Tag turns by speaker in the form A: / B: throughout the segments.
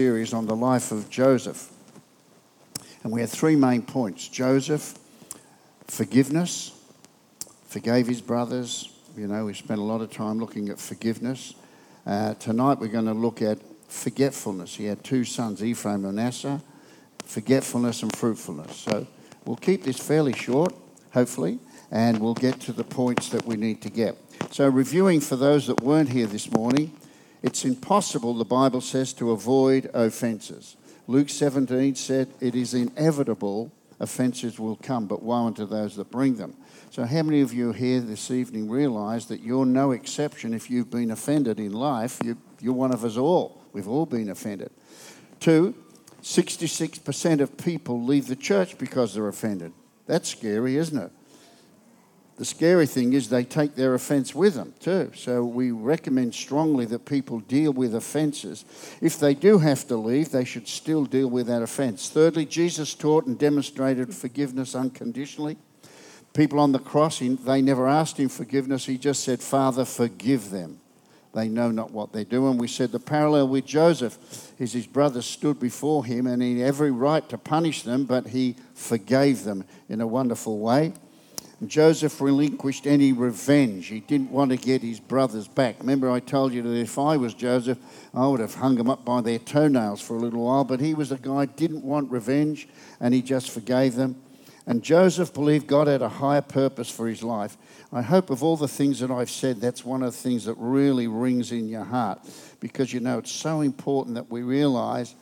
A: series on the life of Joseph. And we had three main points Joseph, forgiveness, forgave his brothers. You know, we spent a lot of time looking at forgiveness. Uh, tonight we're going to look at forgetfulness. He had two sons, Ephraim and Manasseh, forgetfulness and fruitfulness. So we'll keep this fairly short, hopefully, and we'll get to the points that we need to get. So, reviewing for those that weren't here this morning, it's impossible, the Bible says, to avoid offences. Luke 17 said, It is inevitable offences will come, but woe unto those that bring them. So, how many of you here this evening realise that you're no exception if you've been offended in life? You, you're one of us all. We've all been offended. Two, 66% of people leave the church because they're offended. That's scary, isn't it? The scary thing is they take their offence with them too. So we recommend strongly that people deal with offences. If they do have to leave, they should still deal with that offence. Thirdly, Jesus taught and demonstrated forgiveness unconditionally. People on the cross, they never asked him forgiveness. He just said, Father, forgive them. They know not what they do. And we said the parallel with Joseph is his brothers stood before him and he had every right to punish them, but he forgave them in a wonderful way. Joseph relinquished any revenge. He didn't want to get his brothers back. Remember, I told you that if I was Joseph, I would have hung them up by their toenails for a little while. But he was a guy didn't want revenge, and he just forgave them. And Joseph believed God had a higher purpose for his life. I hope of all the things that I've said, that's one of the things that really rings in your heart, because you know it's so important that we realize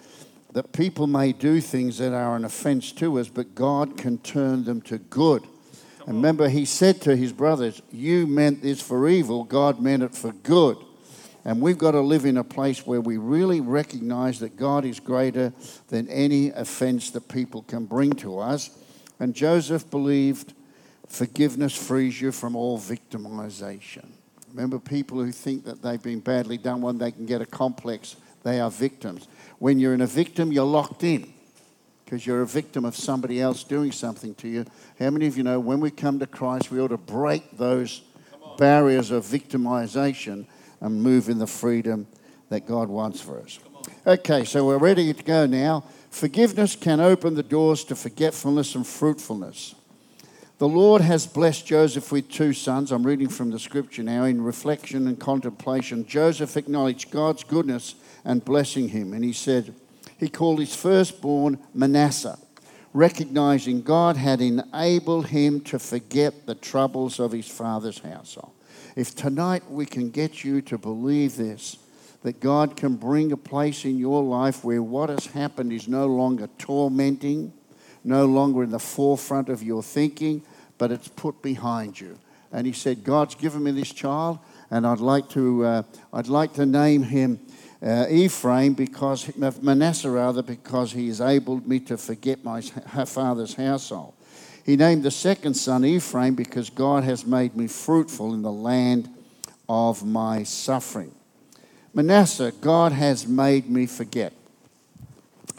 A: that people may do things that are an offense to us, but God can turn them to good. And remember, he said to his brothers, You meant this for evil, God meant it for good. And we've got to live in a place where we really recognize that God is greater than any offense that people can bring to us. And Joseph believed forgiveness frees you from all victimization. Remember, people who think that they've been badly done when they can get a complex, they are victims. When you're in a victim, you're locked in because you're a victim of somebody else doing something to you. How many of you know when we come to Christ, we ought to break those barriers of victimization and move in the freedom that God wants for us? Okay, so we're ready to go now. Forgiveness can open the doors to forgetfulness and fruitfulness. The Lord has blessed Joseph with two sons. I'm reading from the scripture now. In reflection and contemplation, Joseph acknowledged God's goodness and blessing him. And he said, he called his firstborn Manasseh, recognizing God had enabled him to forget the troubles of his father's household. If tonight we can get you to believe this, that God can bring a place in your life where what has happened is no longer tormenting, no longer in the forefront of your thinking, but it's put behind you. And he said, God's given me this child, and I'd like to, uh, I'd like to name him uh, Ephraim because Manasseh rather because he has enabled me to forget my father's household. He named the second son Ephraim because God has made me fruitful in the land of my suffering. Manasseh, God has made me forget.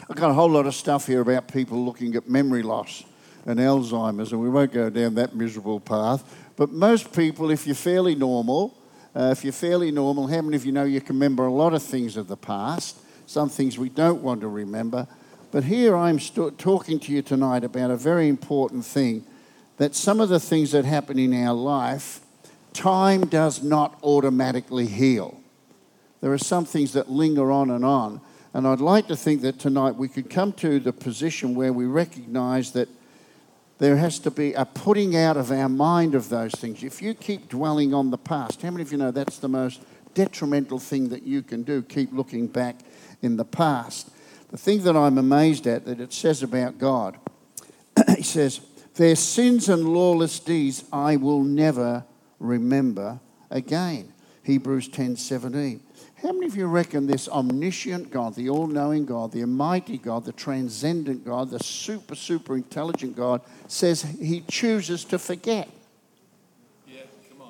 A: I've got a whole lot of stuff here about people looking at memory loss and Alzheimer's, and we won't go down that miserable path. But most people, if you're fairly normal, uh, if you're fairly normal, how many of you know you can remember a lot of things of the past? Some things we don't want to remember. But here I'm st- talking to you tonight about a very important thing that some of the things that happen in our life, time does not automatically heal. There are some things that linger on and on. And I'd like to think that tonight we could come to the position where we recognize that there has to be a putting out of our mind of those things. If you keep dwelling on the past, how many of you know that's the most detrimental thing that you can do? Keep looking back in the past. The thing that I'm amazed at that it says about God, he says, Their sins and lawless deeds I will never remember again. Hebrews 10 17. How many of you reckon this omniscient God, the all knowing God, the almighty God, the transcendent God, the super, super intelligent God says he chooses to forget? Yeah,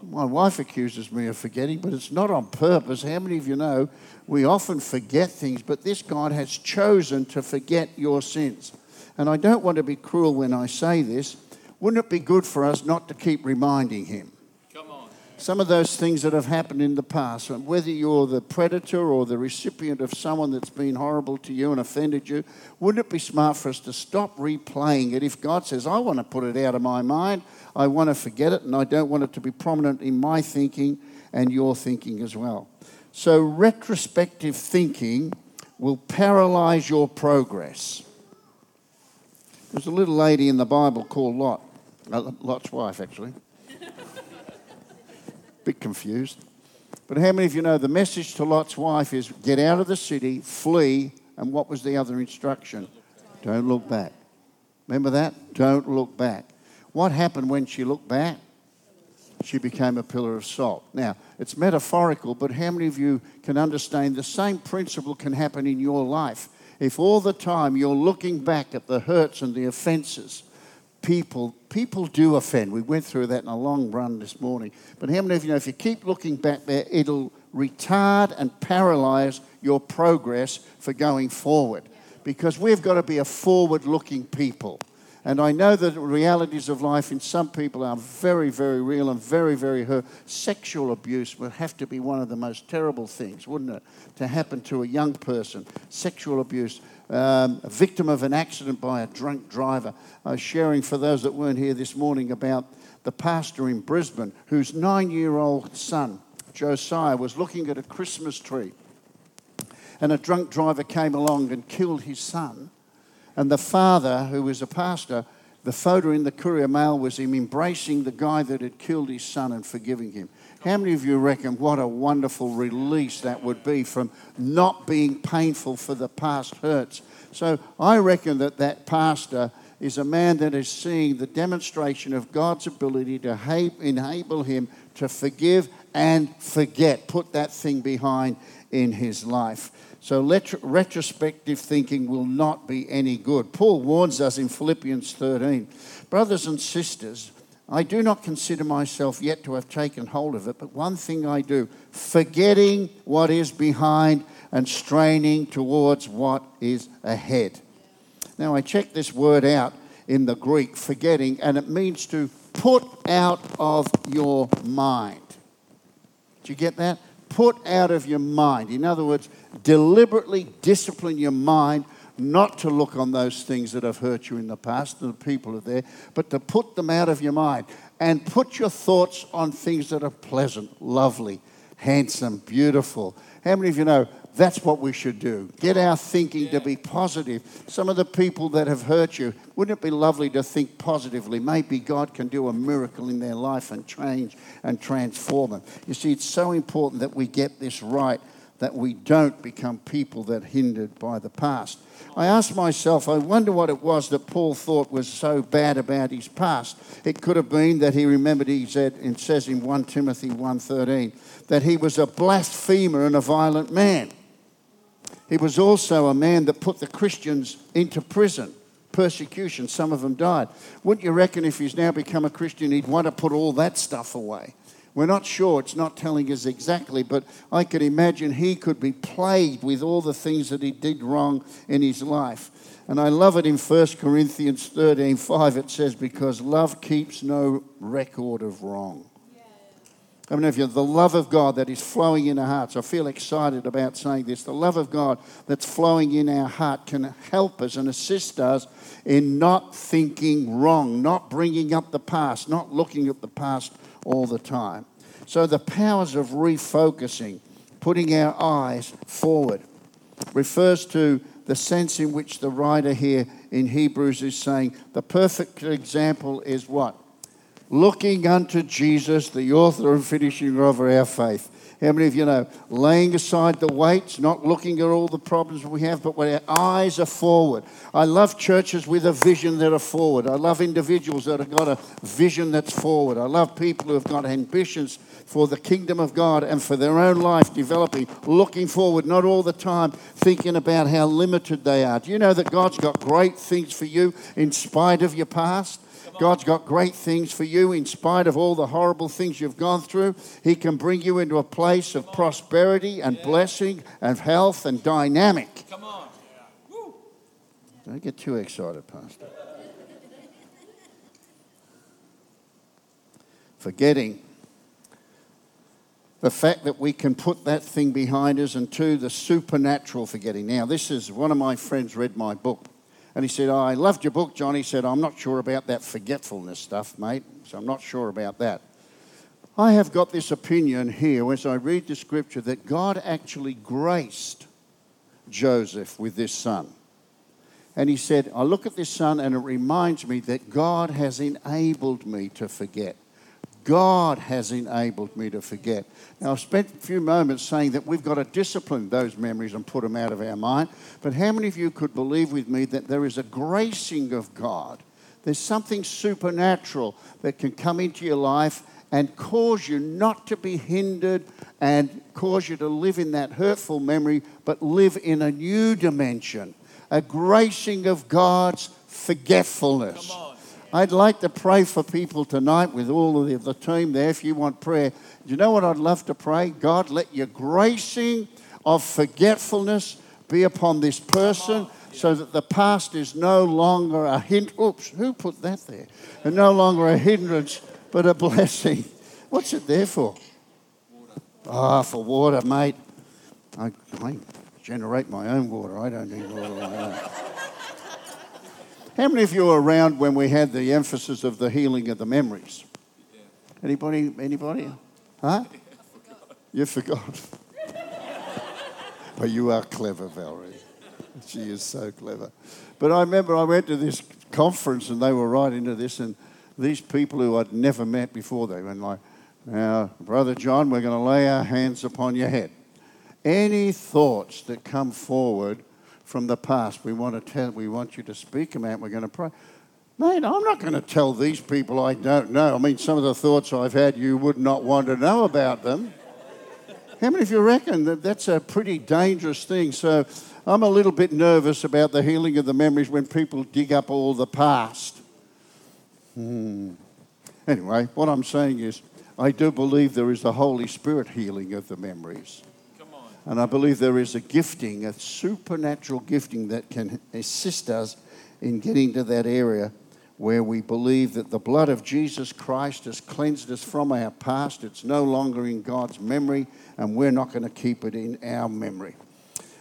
A: My wife accuses me of forgetting, but it's not on purpose. How many of you know we often forget things, but this God has chosen to forget your sins? And I don't want to be cruel when I say this. Wouldn't it be good for us not to keep reminding him? Some of those things that have happened in the past, whether you're the predator or the recipient of someone that's been horrible to you and offended you, wouldn't it be smart for us to stop replaying it if God says, I want to put it out of my mind, I want to forget it, and I don't want it to be prominent in my thinking and your thinking as well? So, retrospective thinking will paralyze your progress. There's a little lady in the Bible called Lot, uh, Lot's wife, actually bit confused. But how many of you know the message to Lot's wife is get out of the city, flee, and what was the other instruction? Don't look back. Remember that? Don't look back. What happened when she looked back? She became a pillar of salt. Now, it's metaphorical, but how many of you can understand the same principle can happen in your life? If all the time you're looking back at the hurts and the offenses, people people do offend. We went through that in a long run this morning. But how many of you know if you keep looking back there, it'll retard and paralyze your progress for going forward? Because we've got to be a forward looking people. And I know that the realities of life in some people are very, very real and very, very hurt. Sexual abuse would have to be one of the most terrible things, wouldn't it? To happen to a young person. Sexual abuse um, a victim of an accident by a drunk driver. I was sharing for those that weren't here this morning about the pastor in Brisbane whose nine year old son, Josiah, was looking at a Christmas tree. And a drunk driver came along and killed his son. And the father, who was a pastor, the photo in the Courier Mail was him embracing the guy that had killed his son and forgiving him. How many of you reckon what a wonderful release that would be from not being painful for the past hurts? So I reckon that that pastor is a man that is seeing the demonstration of God's ability to enable him to forgive and forget, put that thing behind in his life. So let, retrospective thinking will not be any good. Paul warns us in Philippians 13 Brothers and sisters, I do not consider myself yet to have taken hold of it, but one thing I do, forgetting what is behind and straining towards what is ahead. Now, I checked this word out in the Greek, forgetting, and it means to put out of your mind. Did you get that? Put out of your mind. In other words, deliberately discipline your mind not to look on those things that have hurt you in the past, and the people are there, but to put them out of your mind and put your thoughts on things that are pleasant, lovely, handsome, beautiful. How many of you know that's what we should do? Get our thinking to be positive. Some of the people that have hurt you, wouldn't it be lovely to think positively? Maybe God can do a miracle in their life and change and transform them. You see, it's so important that we get this right that we don't become people that are hindered by the past. I asked myself, I wonder what it was that Paul thought was so bad about his past. It could have been that he remembered he said and says in 1 Timothy 1:13 that he was a blasphemer and a violent man. He was also a man that put the Christians into prison, persecution. Some of them died. Wouldn't you reckon if he's now become a Christian, he'd want to put all that stuff away? We're not sure, it's not telling us exactly, but I could imagine he could be plagued with all the things that he did wrong in his life. And I love it in 1 Corinthians 13 5, it says, Because love keeps no record of wrong. I mean, if you the love of God that is flowing in our hearts, I feel excited about saying this. The love of God that's flowing in our heart can help us and assist us in not thinking wrong, not bringing up the past, not looking at the past all the time. So, the powers of refocusing, putting our eyes forward, refers to the sense in which the writer here in Hebrews is saying the perfect example is what? Looking unto Jesus, the author and finisher of our faith. How many of you know? Laying aside the weights, not looking at all the problems we have, but when our eyes are forward. I love churches with a vision that are forward. I love individuals that have got a vision that's forward. I love people who have got ambitions for the kingdom of God and for their own life developing, looking forward, not all the time thinking about how limited they are. Do you know that God's got great things for you in spite of your past? God's got great things for you in spite of all the horrible things you've gone through. He can bring you into a place of prosperity and blessing and health and dynamic. Come on. Don't get too excited, Pastor. Forgetting the fact that we can put that thing behind us, and two, the supernatural forgetting. Now, this is one of my friends read my book, and he said, oh, I loved your book, John. He said, I'm not sure about that forgetfulness stuff, mate, so I'm not sure about that. I have got this opinion here as I read the scripture that God actually graced Joseph with this son. And he said, I look at this son and it reminds me that God has enabled me to forget. God has enabled me to forget. Now, I've spent a few moments saying that we've got to discipline those memories and put them out of our mind. But how many of you could believe with me that there is a gracing of God? There's something supernatural that can come into your life and cause you not to be hindered and cause you to live in that hurtful memory, but live in a new dimension, a gracing of God's forgetfulness. I'd like to pray for people tonight with all of the team there. If you want prayer, do you know what I'd love to pray? God, let your gracing of forgetfulness be upon this person so that the past is no longer a hint. Oops, who put that there? And no longer a hindrance, but a blessing. What's it there for? Ah, oh, for water, mate. I, I generate my own water. I don't need water like that. How many of you were around when we had the emphasis of the healing of the memories? Anybody? Anybody? Huh? You forgot. but you are clever, Valerie. She is so clever. But I remember I went to this conference and they were right into this, and these people who I'd never met before, they went like, Now, Brother John, we're going to lay our hands upon your head. Any thoughts that come forward from the past. We want to tell, we want you to speak them out. We're going to pray. Mate, I'm not going to tell these people I don't know. I mean, some of the thoughts I've had, you would not want to know about them. How many of you reckon that that's a pretty dangerous thing? So I'm a little bit nervous about the healing of the memories when people dig up all the past. Hmm. Anyway, what I'm saying is, I do believe there is the Holy Spirit healing of the memories. And I believe there is a gifting, a supernatural gifting that can assist us in getting to that area where we believe that the blood of Jesus Christ has cleansed us from our past. It's no longer in God's memory, and we're not going to keep it in our memory.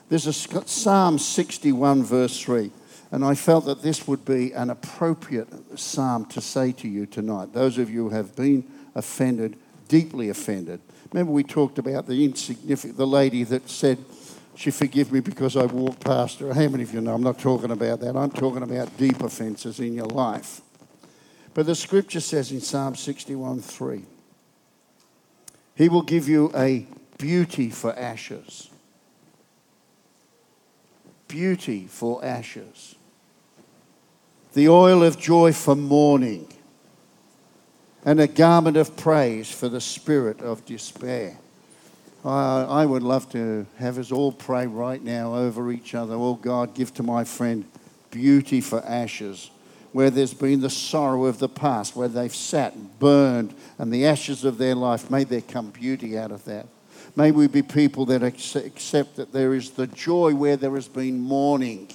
A: There's a Psalm 61, verse 3, and I felt that this would be an appropriate psalm to say to you tonight. Those of you who have been offended, deeply offended, Remember, we talked about the insignificant, the lady that said she forgive me because I walked past her. How many of you know? I'm not talking about that. I'm talking about deep offences in your life. But the scripture says in Psalm 61 3, He will give you a beauty for ashes. Beauty for ashes. The oil of joy for mourning and a garment of praise for the spirit of despair. Uh, I would love to have us all pray right now over each other. Oh God, give to my friend beauty for ashes, where there's been the sorrow of the past, where they've sat and burned, and the ashes of their life. May there come beauty out of that. May we be people that accept that there is the joy where there has been mourning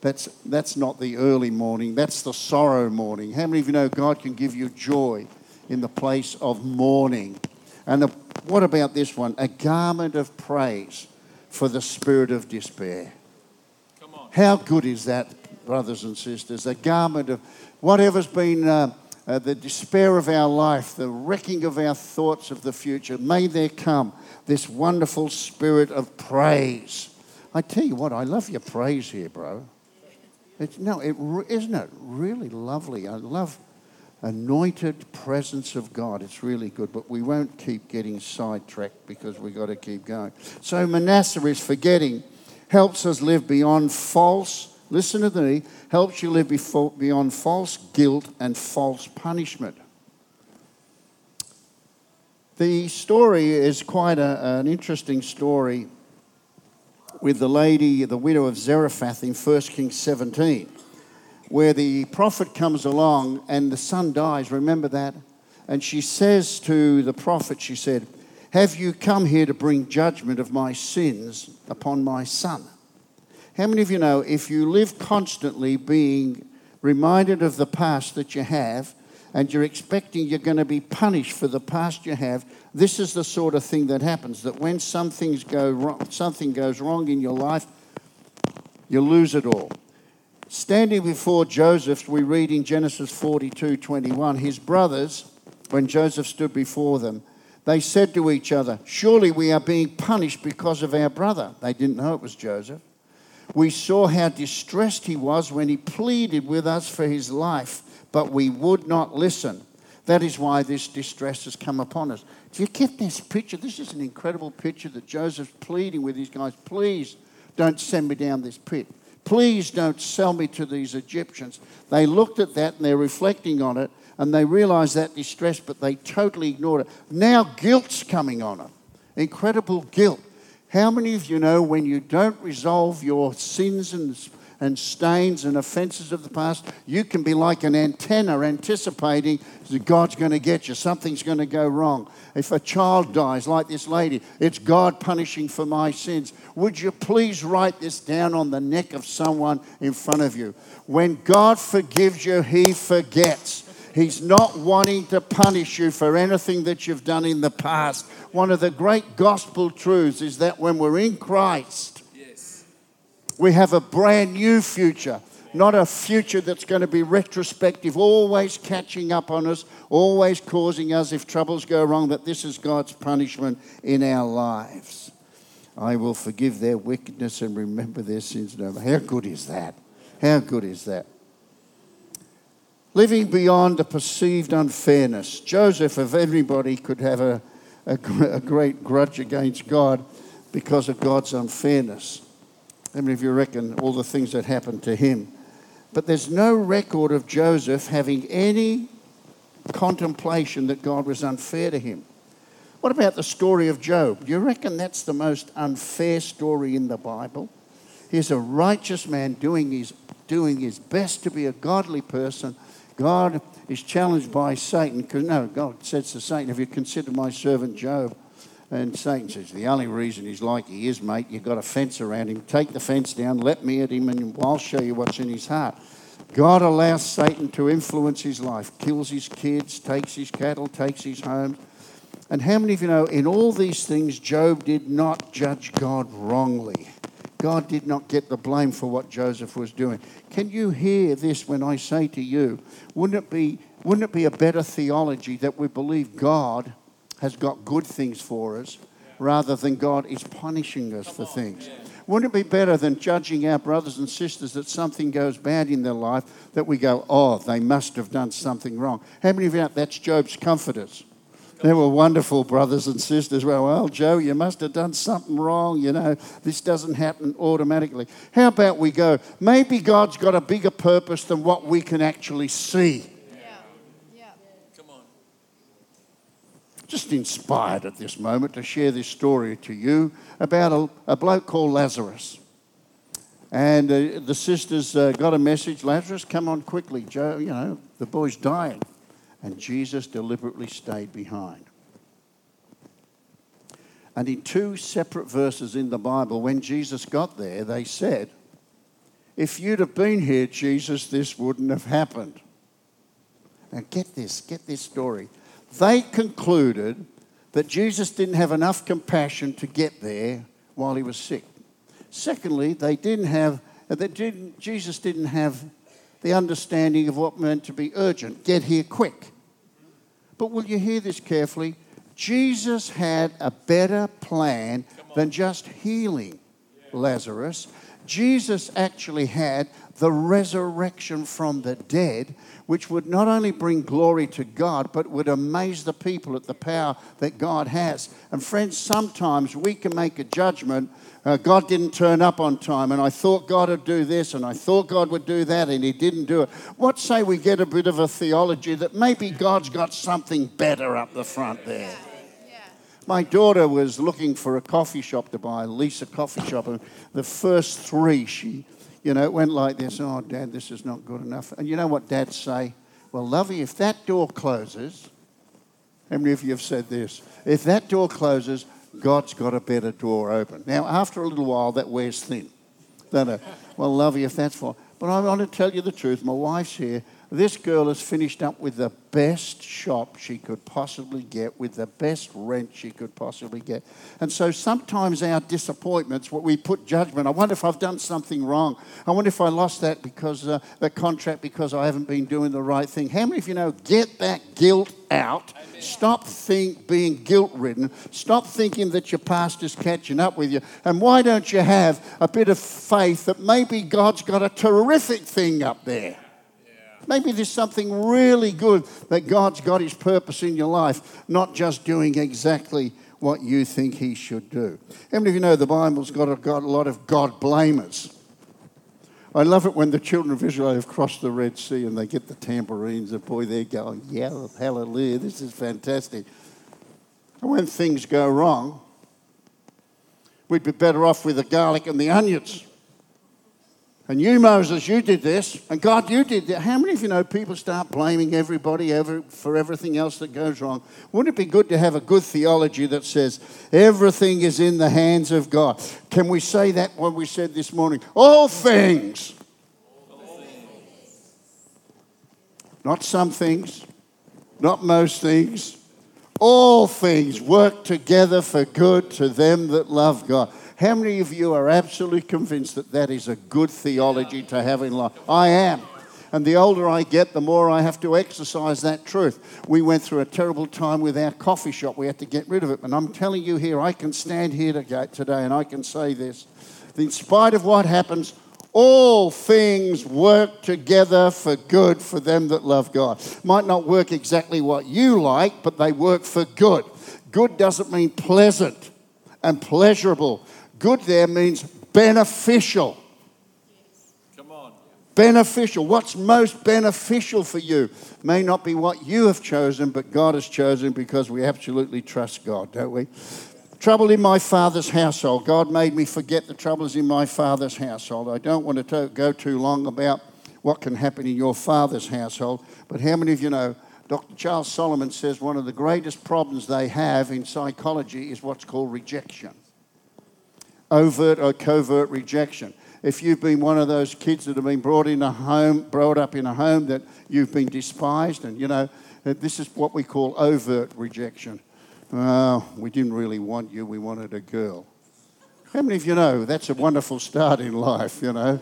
A: that's, that's not the early morning, that's the sorrow morning. How many of you know God can give you joy in the place of mourning? And a, what about this one? A garment of praise for the spirit of despair. Come on. How good is that, brothers and sisters? A garment of whatever's been uh, uh, the despair of our life, the wrecking of our thoughts of the future. May there come this wonderful spirit of praise. I tell you what, I love your praise here, bro. It's, no, it, isn't it really lovely? I love anointed presence of God. It's really good, but we won't keep getting sidetracked because we've got to keep going. So Manasseh is forgetting, helps us live beyond false, listen to me, helps you live beyond false guilt and false punishment. The story is quite a, an interesting story with the lady, the widow of Zarephath in 1 Kings 17, where the prophet comes along and the son dies. Remember that? And she says to the prophet, she said, Have you come here to bring judgment of my sins upon my son? How many of you know if you live constantly being reminded of the past that you have and you're expecting you're going to be punished for the past you have, this is the sort of thing that happens that when some things go wrong, something goes wrong in your life, you lose it all. Standing before Joseph, we read in Genesis 42 21, his brothers, when Joseph stood before them, they said to each other, Surely we are being punished because of our brother. They didn't know it was Joseph. We saw how distressed he was when he pleaded with us for his life, but we would not listen. That is why this distress has come upon us. Do you get this picture? This is an incredible picture that Joseph's pleading with these guys, please don't send me down this pit. Please don't sell me to these Egyptians. They looked at that and they're reflecting on it and they realized that distress, but they totally ignored it. Now guilt's coming on them. Incredible guilt. How many of you know when you don't resolve your sins and and stains and offenses of the past, you can be like an antenna anticipating that God's going to get you. Something's going to go wrong. If a child dies, like this lady, it's God punishing for my sins. Would you please write this down on the neck of someone in front of you? When God forgives you, He forgets. He's not wanting to punish you for anything that you've done in the past. One of the great gospel truths is that when we're in Christ, we have a brand new future, not a future that's going to be retrospective, always catching up on us, always causing us, if troubles go wrong, that this is God's punishment in our lives. I will forgive their wickedness and remember their sins no more. How good is that? How good is that? Living beyond a perceived unfairness. Joseph, if anybody could have a, a, a great grudge against God because of God's unfairness. How many of you reckon all the things that happened to him? But there's no record of Joseph having any contemplation that God was unfair to him. What about the story of Job? Do you reckon that's the most unfair story in the Bible? He's a righteous man doing his, doing his best to be a godly person. God is challenged by Satan because, no, God says to Satan, Have you considered my servant Job? And Satan says, The only reason he's like he is, mate, you've got a fence around him. Take the fence down, let me at him, and I'll show you what's in his heart. God allows Satan to influence his life, kills his kids, takes his cattle, takes his homes. And how many of you know in all these things, Job did not judge God wrongly? God did not get the blame for what Joseph was doing. Can you hear this when I say to you, wouldn't it be, wouldn't it be a better theology that we believe God has got good things for us rather than God is punishing us for things. Wouldn't it be better than judging our brothers and sisters that something goes bad in their life that we go, oh, they must have done something wrong? How many of you know that's Job's comforters? They were wonderful brothers and sisters. Well, well, Joe, you must have done something wrong. You know, this doesn't happen automatically. How about we go, maybe God's got a bigger purpose than what we can actually see. Just inspired at this moment to share this story to you about a, a bloke called Lazarus. And uh, the sisters uh, got a message Lazarus, come on quickly. Joe, you know, the boy's dying. And Jesus deliberately stayed behind. And in two separate verses in the Bible, when Jesus got there, they said, If you'd have been here, Jesus, this wouldn't have happened. Now, get this, get this story they concluded that Jesus didn't have enough compassion to get there while he was sick. Secondly, they didn't have, they didn't, Jesus didn't have the understanding of what meant to be urgent get here quick. But will you hear this carefully? Jesus had a better plan than just healing Lazarus. Jesus actually had the resurrection from the dead, which would not only bring glory to God, but would amaze the people at the power that God has. And friends, sometimes we can make a judgment. Uh, God didn't turn up on time, and I thought God would do this, and I thought God would do that, and He didn't do it. What say we get a bit of a theology that maybe God's got something better up the front there? my daughter was looking for a coffee shop to buy, Lisa Coffee Shop, and the first three she you know, it went like this Oh, Dad, this is not good enough. And you know what dads say? Well, Lovey, if that door closes, how many of you have said this? If that door closes, God's got a better door open. Now, after a little while, that wears thin. Don't it? Well, Lovey, if that's for. But I want to tell you the truth. My wife's here. This girl has finished up with the best shop she could possibly get, with the best rent she could possibly get. And so sometimes our disappointments, what we put judgment. I wonder if I've done something wrong. I wonder if I lost that because uh, the contract because I haven't been doing the right thing. How many of you know? Get that guilt out. Amen. Stop think being guilt ridden. Stop thinking that your pastor's catching up with you. And why don't you have a bit of faith that maybe God's got a terrific thing up there? Maybe there's something really good that God's got his purpose in your life, not just doing exactly what you think he should do. How many of you know the Bible's got a, got a lot of God blamers? I love it when the children of Israel have crossed the Red Sea and they get the tambourines, and boy, they're going, yeah, hallelujah, this is fantastic. And when things go wrong, we'd be better off with the garlic and the onions. And you, Moses, you did this. And God, you did that. How many of you know people start blaming everybody ever, for everything else that goes wrong? Wouldn't it be good to have a good theology that says everything is in the hands of God? Can we say that what we said this morning? All things. Not some things, not most things. All things work together for good to them that love God. How many of you are absolutely convinced that that is a good theology to have in life? I am. And the older I get, the more I have to exercise that truth. We went through a terrible time with our coffee shop. We had to get rid of it. And I'm telling you here, I can stand here today and I can say this. In spite of what happens, all things work together for good for them that love God. Might not work exactly what you like, but they work for good. Good doesn't mean pleasant and pleasurable. Good there means beneficial. Come on. Beneficial. What's most beneficial for you may not be what you have chosen, but God has chosen because we absolutely trust God, don't we? Trouble in my father's household. God made me forget the troubles in my father's household. I don't want to go too long about what can happen in your father's household, but how many of you know Dr. Charles Solomon says one of the greatest problems they have in psychology is what's called rejection overt or covert rejection. If you've been one of those kids that have been brought in a home, brought up in a home that you've been despised, and you know, this is what we call overt rejection. Oh, we didn't really want you, we wanted a girl. How many of you know that's a wonderful start in life, you know?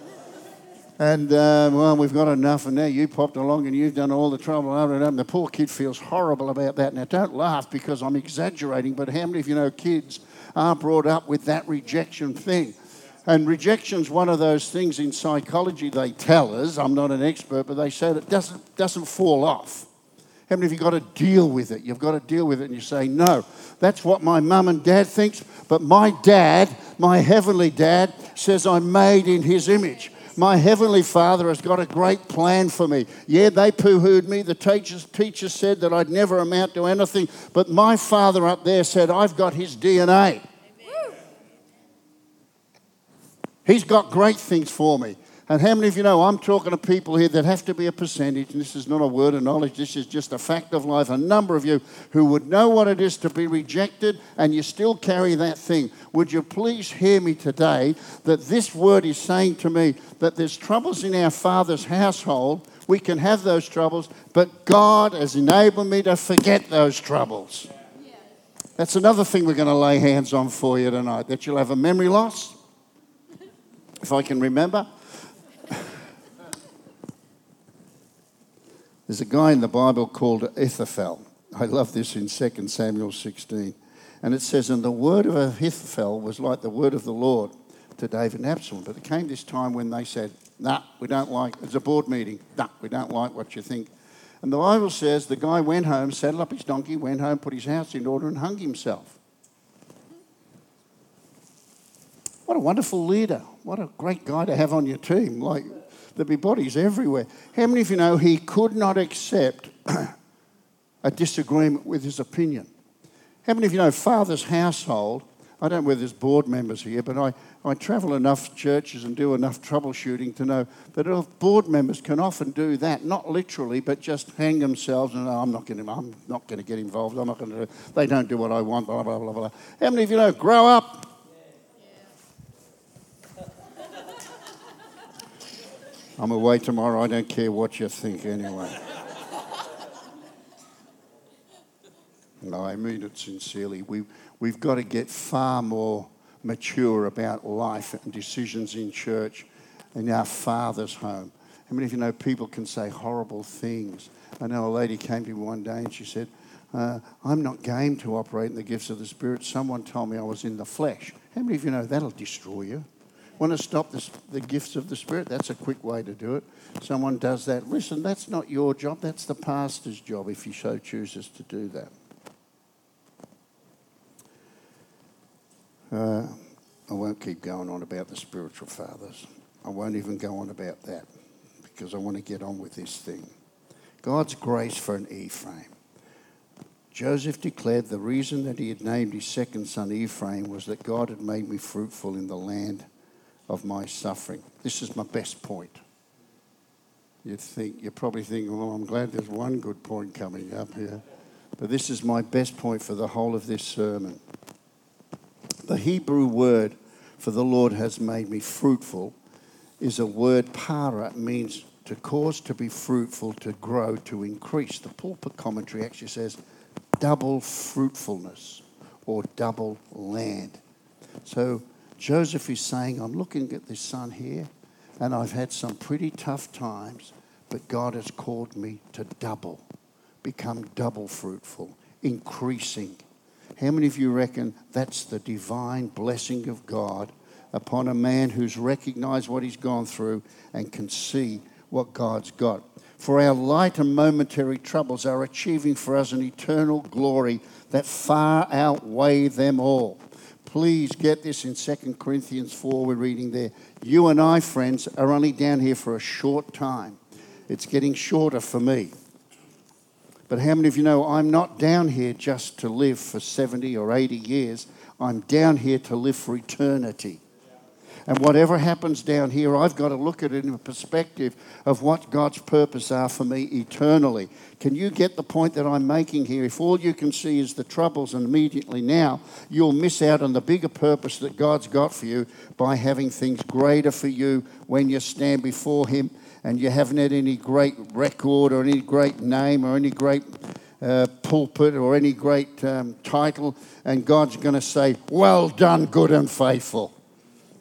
A: And uh, well, we've got enough, and now you popped along and you've done all the trouble. And the poor kid feels horrible about that. Now, don't laugh because I'm exaggerating, but how many of you know kids are brought up with that rejection thing. And rejection's one of those things in psychology they tell us. I'm not an expert, but they say that it doesn't, doesn't fall off. How many of you got to deal with it? You've got to deal with it, and you say, No, that's what my mum and dad thinks, but my dad, my heavenly dad, says I'm made in his image. My heavenly Father has got a great plan for me. Yeah, they poo hooed me. The teachers, teachers said that I'd never amount to anything, but my Father up there said, I've got his DNA. He's got great things for me. And how many of you know I'm talking to people here that have to be a percentage, and this is not a word of knowledge, this is just a fact of life. A number of you who would know what it is to be rejected, and you still carry that thing. Would you please hear me today that this word is saying to me that there's troubles in our Father's household. We can have those troubles, but God has enabled me to forget those troubles. That's another thing we're going to lay hands on for you tonight that you'll have a memory loss, if I can remember There's a guy in the Bible called Ahithophel. I love this in 2 Samuel 16. And it says, And the word of Ahithophel was like the word of the Lord to David and Absalom. But it came this time when they said, Nah, we don't like, it's a board meeting. Nah, we don't like what you think. And the Bible says the guy went home, saddled up his donkey, went home, put his house in order, and hung himself. What a wonderful leader. What a great guy to have on your team. Like, There'd be bodies everywhere. How many of you know he could not accept a disagreement with his opinion? How many of you know Father's household? I don't know whether there's board members here, but I, I travel enough churches and do enough troubleshooting to know that board members can often do that, not literally, but just hang themselves and oh, I'm not going to, I'm not going to get involved. I'm not going to. They don't do what I want. Blah blah blah blah. How many of you know? Grow up. I'm away tomorrow. I don't care what you think anyway. no, I mean it sincerely. We, we've got to get far more mature about life and decisions in church in our Father's home. How many of you know people can say horrible things? I know a lady came to me one day and she said, uh, I'm not game to operate in the gifts of the Spirit. Someone told me I was in the flesh. How many of you know that'll destroy you? Want to stop this, the gifts of the Spirit? That's a quick way to do it. Someone does that. Listen, that's not your job, that's the pastor's job if he so chooses to do that. Uh, I won't keep going on about the spiritual fathers. I won't even go on about that because I want to get on with this thing. God's grace for an Ephraim. Joseph declared the reason that he had named his second son Ephraim was that God had made me fruitful in the land of my suffering. This is my best point. You think you're probably thinking, well, I'm glad there's one good point coming up here. But this is my best point for the whole of this sermon. The Hebrew word for the Lord has made me fruitful is a word para, means to cause to be fruitful, to grow, to increase. The pulpit commentary actually says double fruitfulness or double land. So Joseph is saying, I'm looking at this son here, and I've had some pretty tough times, but God has called me to double, become double fruitful, increasing. How many of you reckon that's the divine blessing of God upon a man who's recognized what he's gone through and can see what God's got? For our light and momentary troubles are achieving for us an eternal glory that far outweigh them all. Please get this in 2 Corinthians 4, we're reading there. You and I, friends, are only down here for a short time. It's getting shorter for me. But how many of you know I'm not down here just to live for 70 or 80 years? I'm down here to live for eternity. And whatever happens down here, I've got to look at it in a perspective of what God's purpose are for me eternally. Can you get the point that I'm making here? If all you can see is the troubles and immediately now, you'll miss out on the bigger purpose that God's got for you by having things greater for you when you stand before Him and you haven't had any great record or any great name or any great uh, pulpit or any great um, title, and God's going to say, Well done, good and faithful.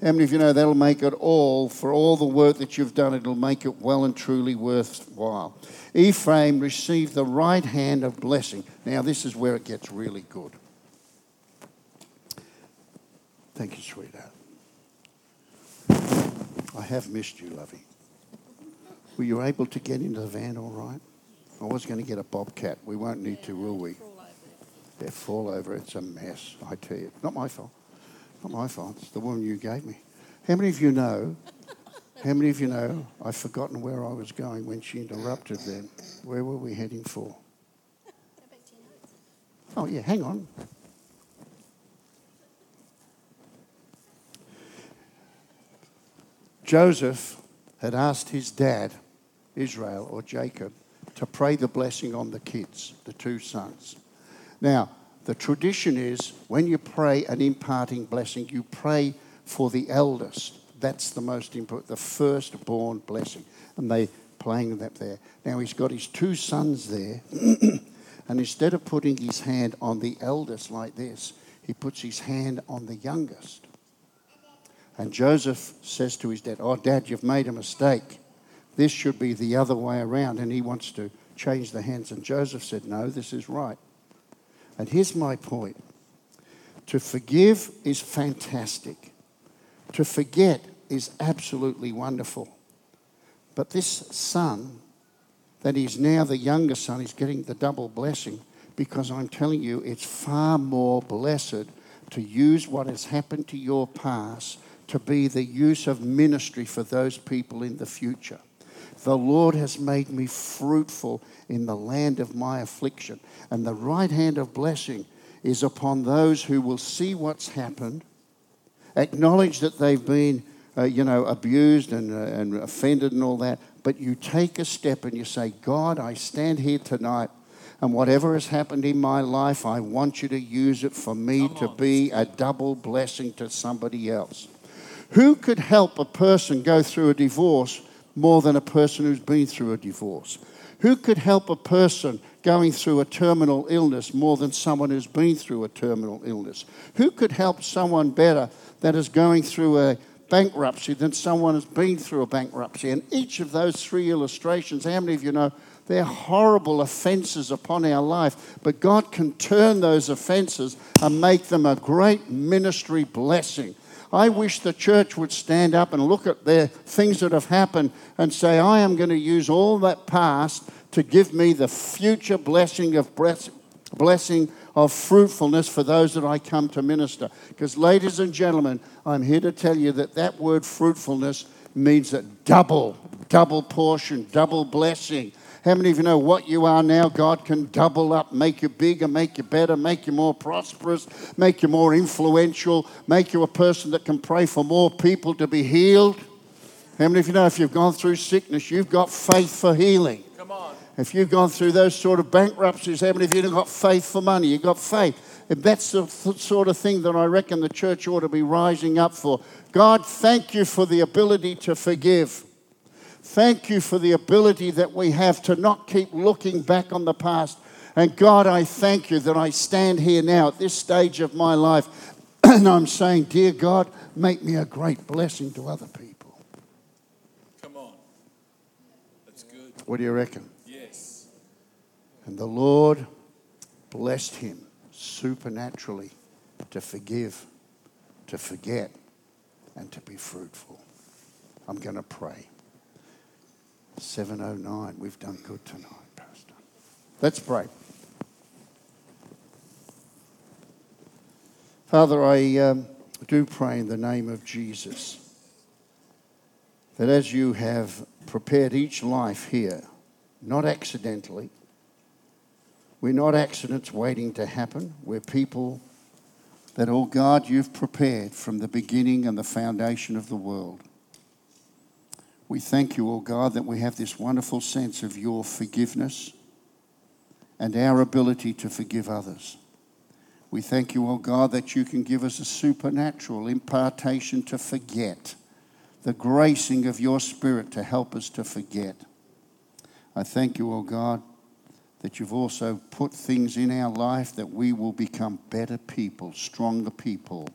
A: How many of you know that'll make it all, for all the work that you've done, it'll make it well and truly worthwhile? Ephraim received the right hand of blessing. Now, this is where it gets really good. Thank you, sweetheart. I have missed you, lovey. Were you able to get into the van all right? I was going to get a bobcat. We won't need to, will we? They fall over. It's a mess, I tell you. Not my fault. Not my fault. It's the woman you gave me. How many of you know? How many of you know? I've forgotten where I was going when she interrupted. Then, where were we heading for? Oh yeah, hang on. Joseph had asked his dad, Israel or Jacob, to pray the blessing on the kids, the two sons. Now, the tradition is when you pray an imparting blessing, you pray for the eldest. That's the most important, the firstborn blessing. And they playing that there. Now he's got his two sons there, and instead of putting his hand on the eldest like this, he puts his hand on the youngest. And Joseph says to his dad, Oh, dad, you've made a mistake. This should be the other way around. And he wants to change the hands. And Joseph said, No, this is right. And here's my point to forgive is fantastic, to forget is absolutely wonderful. But this son, that is now the younger son, is getting the double blessing because I'm telling you, it's far more blessed to use what has happened to your past to be the use of ministry for those people in the future. The Lord has made me fruitful in the land of my affliction. And the right hand of blessing is upon those who will see what's happened, acknowledge that they've been, uh, you know, abused and, uh, and offended and all that, but you take a step and you say, God, I stand here tonight. And whatever has happened in my life, I want you to use it for me to be a double blessing to somebody else. Who could help a person go through a divorce more than a person who's been through a divorce? Who could help a person going through a terminal illness more than someone who's been through a terminal illness? Who could help someone better that is going through a bankruptcy than someone who's been through a bankruptcy? And each of those three illustrations, how many of you know they're horrible offenses upon our life, but God can turn those offenses and make them a great ministry blessing. I wish the church would stand up and look at the things that have happened and say, I am going to use all that past to give me the future blessing of blessing of fruitfulness for those that I come to minister. Because, ladies and gentlemen, I'm here to tell you that that word fruitfulness means a double, double portion, double blessing. How many of you know what you are now? God can double up, make you bigger, make you better, make you more prosperous, make you more influential, make you a person that can pray for more people to be healed. How many of you know if you've gone through sickness, you've got faith for healing? Come on. If you've gone through those sort of bankruptcies, how many of you have got faith for money? You've got faith. And that's the sort of thing that I reckon the church ought to be rising up for. God, thank you for the ability to forgive. Thank you for the ability that we have to not keep looking back on the past. And God, I thank you that I stand here now at this stage of my life and I'm saying, Dear God, make me a great blessing to other people.
B: Come on. That's good.
A: What do you reckon?
B: Yes.
A: And the Lord blessed him supernaturally to forgive, to forget, and to be fruitful. I'm going to pray. 709. We've done good tonight, Pastor. Let's pray. Father, I um, do pray in the name of Jesus that as you have prepared each life here, not accidentally, we're not accidents waiting to happen. We're people that, oh God, you've prepared from the beginning and the foundation of the world. We thank you, O oh God, that we have this wonderful sense of your forgiveness and our ability to forgive others. We thank you, O oh God, that you can give us a supernatural impartation to forget, the gracing of your Spirit to help us to forget. I thank you, O oh God, that you've also put things in our life that we will become better people, stronger people,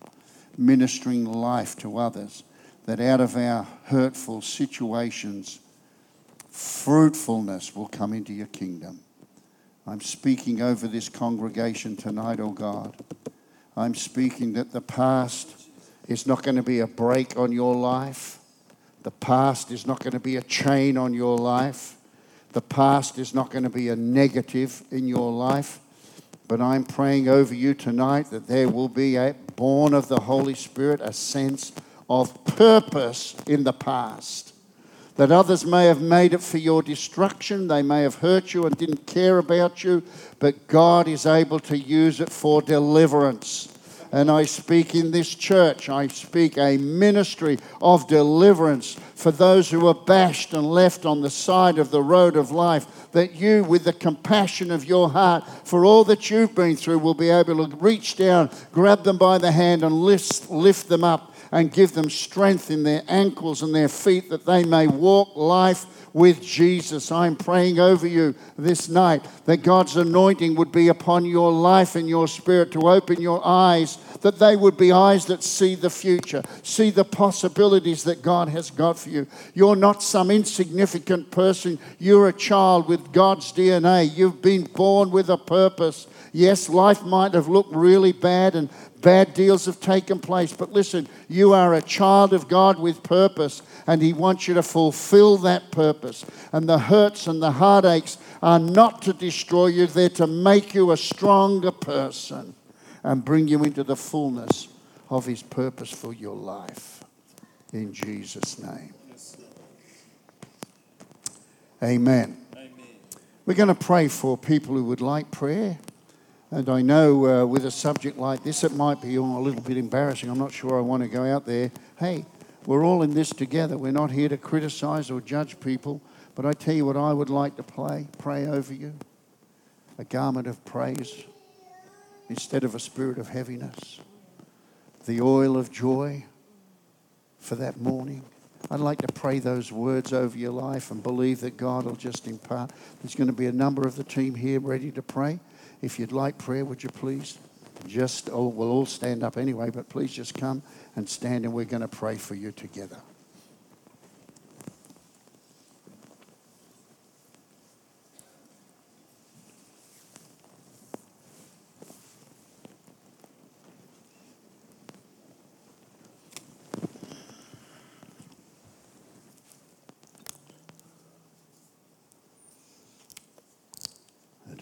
A: ministering life to others that out of our hurtful situations, fruitfulness will come into your kingdom. I'm speaking over this congregation tonight, oh God. I'm speaking that the past is not going to be a brake on your life. The past is not going to be a chain on your life. The past is not going to be a negative in your life. But I'm praying over you tonight that there will be a born of the Holy Spirit, a sense of purpose in the past. That others may have made it for your destruction, they may have hurt you and didn't care about you, but God is able to use it for deliverance. And I speak in this church, I speak a ministry of deliverance for those who are bashed and left on the side of the road of life. That you, with the compassion of your heart for all that you've been through, will be able to reach down, grab them by the hand, and lift, lift them up and give them strength in their ankles and their feet that they may walk life with Jesus. I'm praying over you this night that God's anointing would be upon your life and your spirit to open your eyes, that they would be eyes that see the future, see the possibilities that God has got for you. You're not some insignificant person, you're a child with God's DNA. You've been born with a purpose. Yes, life might have looked really bad and Bad deals have taken place. But listen, you are a child of God with purpose, and He wants you to fulfill that purpose. And the hurts and the heartaches are not to destroy you, they're to make you a stronger person and bring you into the fullness of His purpose for your life. In Jesus' name. Amen. Amen. We're going to pray for people who would like prayer. And I know uh, with a subject like this, it might be a little bit embarrassing. I'm not sure I want to go out there. Hey, we're all in this together. We're not here to criticize or judge people. But I tell you what, I would like to play, pray over you a garment of praise instead of a spirit of heaviness, the oil of joy for that mourning, I'd like to pray those words over your life and believe that God will just impart. There's going to be a number of the team here ready to pray. If you'd like prayer, would you please? Just, oh, we'll all stand up anyway, but please just come and stand and we're going to pray for you together.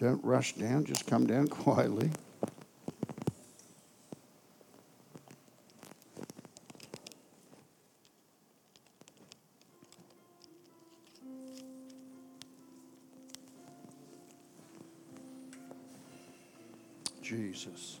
A: Don't rush down, just come down quietly. Jesus. Jesus.